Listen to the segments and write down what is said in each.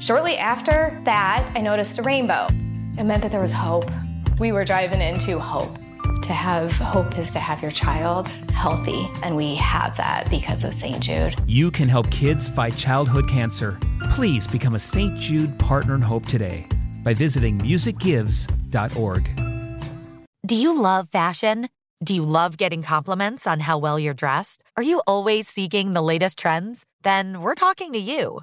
Shortly after that, I noticed a rainbow. It meant that there was hope. We were driving into hope. To have hope is to have your child healthy, and we have that because of St. Jude. You can help kids fight childhood cancer. Please become a St. Jude Partner in Hope today by visiting musicgives.org. Do you love fashion? Do you love getting compliments on how well you're dressed? Are you always seeking the latest trends? Then we're talking to you.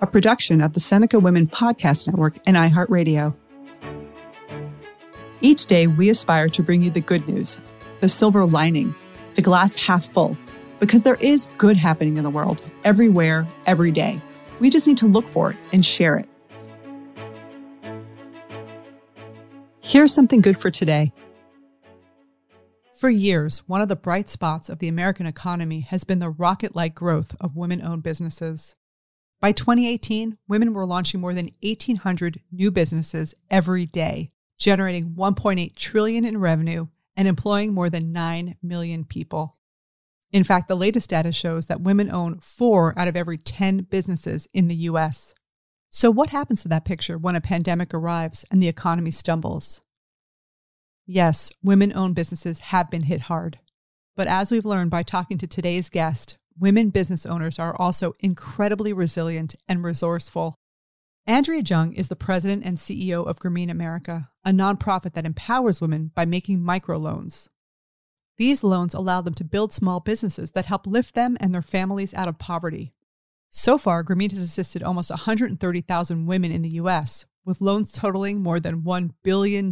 a production of the Seneca Women Podcast Network and iHeartRadio. Each day, we aspire to bring you the good news, the silver lining, the glass half full, because there is good happening in the world, everywhere, every day. We just need to look for it and share it. Here's something good for today. For years, one of the bright spots of the American economy has been the rocket like growth of women owned businesses. By 2018, women were launching more than 1,800 new businesses every day, generating 1.8 trillion in revenue and employing more than 9 million people. In fact, the latest data shows that women own 4 out of every 10 businesses in the US. So, what happens to that picture when a pandemic arrives and the economy stumbles? Yes, women owned businesses have been hit hard. But as we've learned by talking to today's guest, women business owners are also incredibly resilient and resourceful. Andrea Jung is the president and CEO of Grameen America, a nonprofit that empowers women by making microloans. These loans allow them to build small businesses that help lift them and their families out of poverty. So far, Grameen has assisted almost 130,000 women in the U.S., with loans totaling more than $1 billion.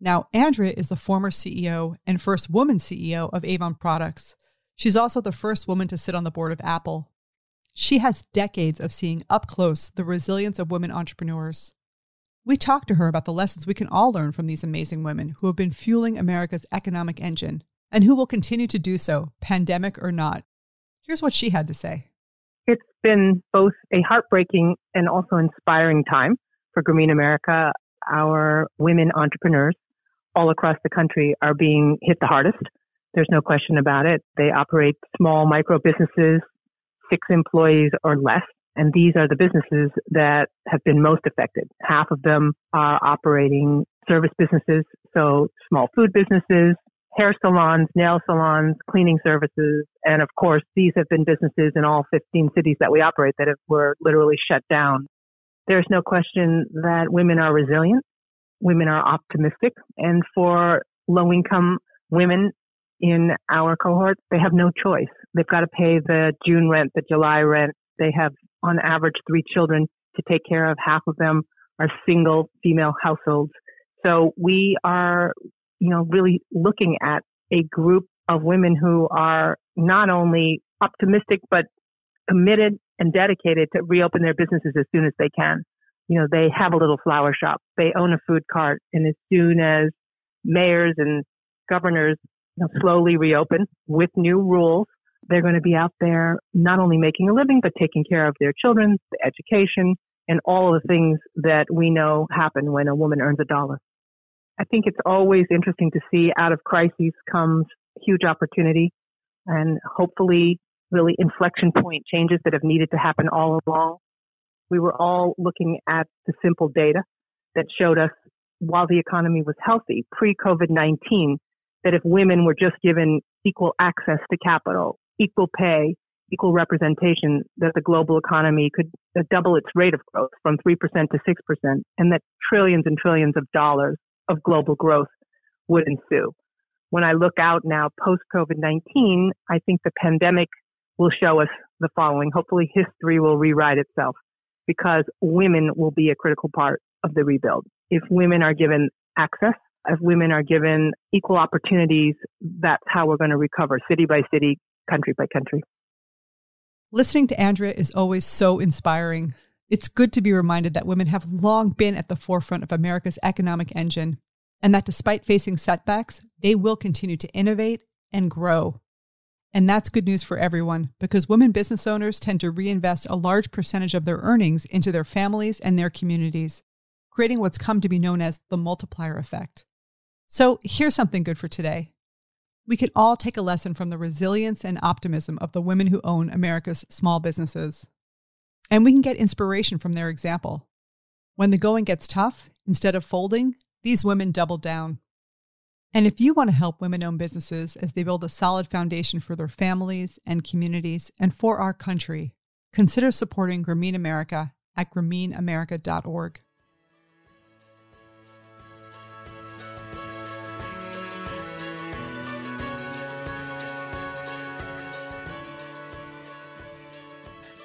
Now, Andrea is the former CEO and first woman CEO of Avon Products. She's also the first woman to sit on the board of Apple. She has decades of seeing up close the resilience of women entrepreneurs. We talked to her about the lessons we can all learn from these amazing women who have been fueling America's economic engine and who will continue to do so, pandemic or not. Here's what she had to say. It's been both a heartbreaking and also inspiring time for Grameen America. Our women entrepreneurs all across the country are being hit the hardest. There's no question about it. They operate small micro businesses, six employees or less. And these are the businesses that have been most affected. Half of them are operating service businesses, so small food businesses, hair salons, nail salons, cleaning services, and of course, these have been businesses in all 15 cities that we operate that have, were literally shut down. There's no question that women are resilient. women are optimistic. And for low income women in our cohort, they have no choice. They've got to pay the June rent, the July rent. They have on average three children to take care of. Half of them are single female households. So we are, you know, really looking at a group of women who are not only optimistic, but committed and dedicated to reopen their businesses as soon as they can. You know, they have a little flower shop. They own a food cart. And as soon as mayors and governors slowly reopen with new rules, they're going to be out there not only making a living, but taking care of their children, the education, and all of the things that we know happen when a woman earns a dollar. I think it's always interesting to see out of crises comes huge opportunity and hopefully really inflection point changes that have needed to happen all along. We were all looking at the simple data that showed us while the economy was healthy pre COVID-19 that if women were just given equal access to capital, equal pay, equal representation, that the global economy could uh, double its rate of growth from 3% to 6% and that trillions and trillions of dollars of global growth would ensue. When I look out now post COVID 19, I think the pandemic will show us the following. Hopefully, history will rewrite itself because women will be a critical part of the rebuild. If women are given access, if women are given equal opportunities, that's how we're going to recover city by city, country by country. Listening to Andrea is always so inspiring. It's good to be reminded that women have long been at the forefront of America's economic engine, and that despite facing setbacks, they will continue to innovate and grow. And that's good news for everyone because women business owners tend to reinvest a large percentage of their earnings into their families and their communities, creating what's come to be known as the multiplier effect. So here's something good for today. We can all take a lesson from the resilience and optimism of the women who own America's small businesses. And we can get inspiration from their example. When the going gets tough, instead of folding, these women double down. And if you want to help women owned businesses as they build a solid foundation for their families and communities and for our country, consider supporting Grameen America at grameenamerica.org.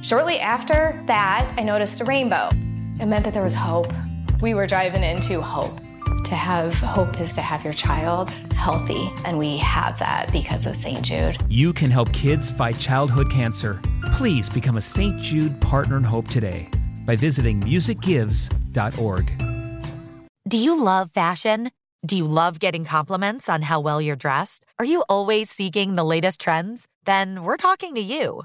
Shortly after that, I noticed a rainbow. It meant that there was hope. We were driving into hope. To have hope is to have your child healthy, and we have that because of St. Jude. You can help kids fight childhood cancer. Please become a St. Jude Partner in Hope today by visiting musicgives.org. Do you love fashion? Do you love getting compliments on how well you're dressed? Are you always seeking the latest trends? Then we're talking to you.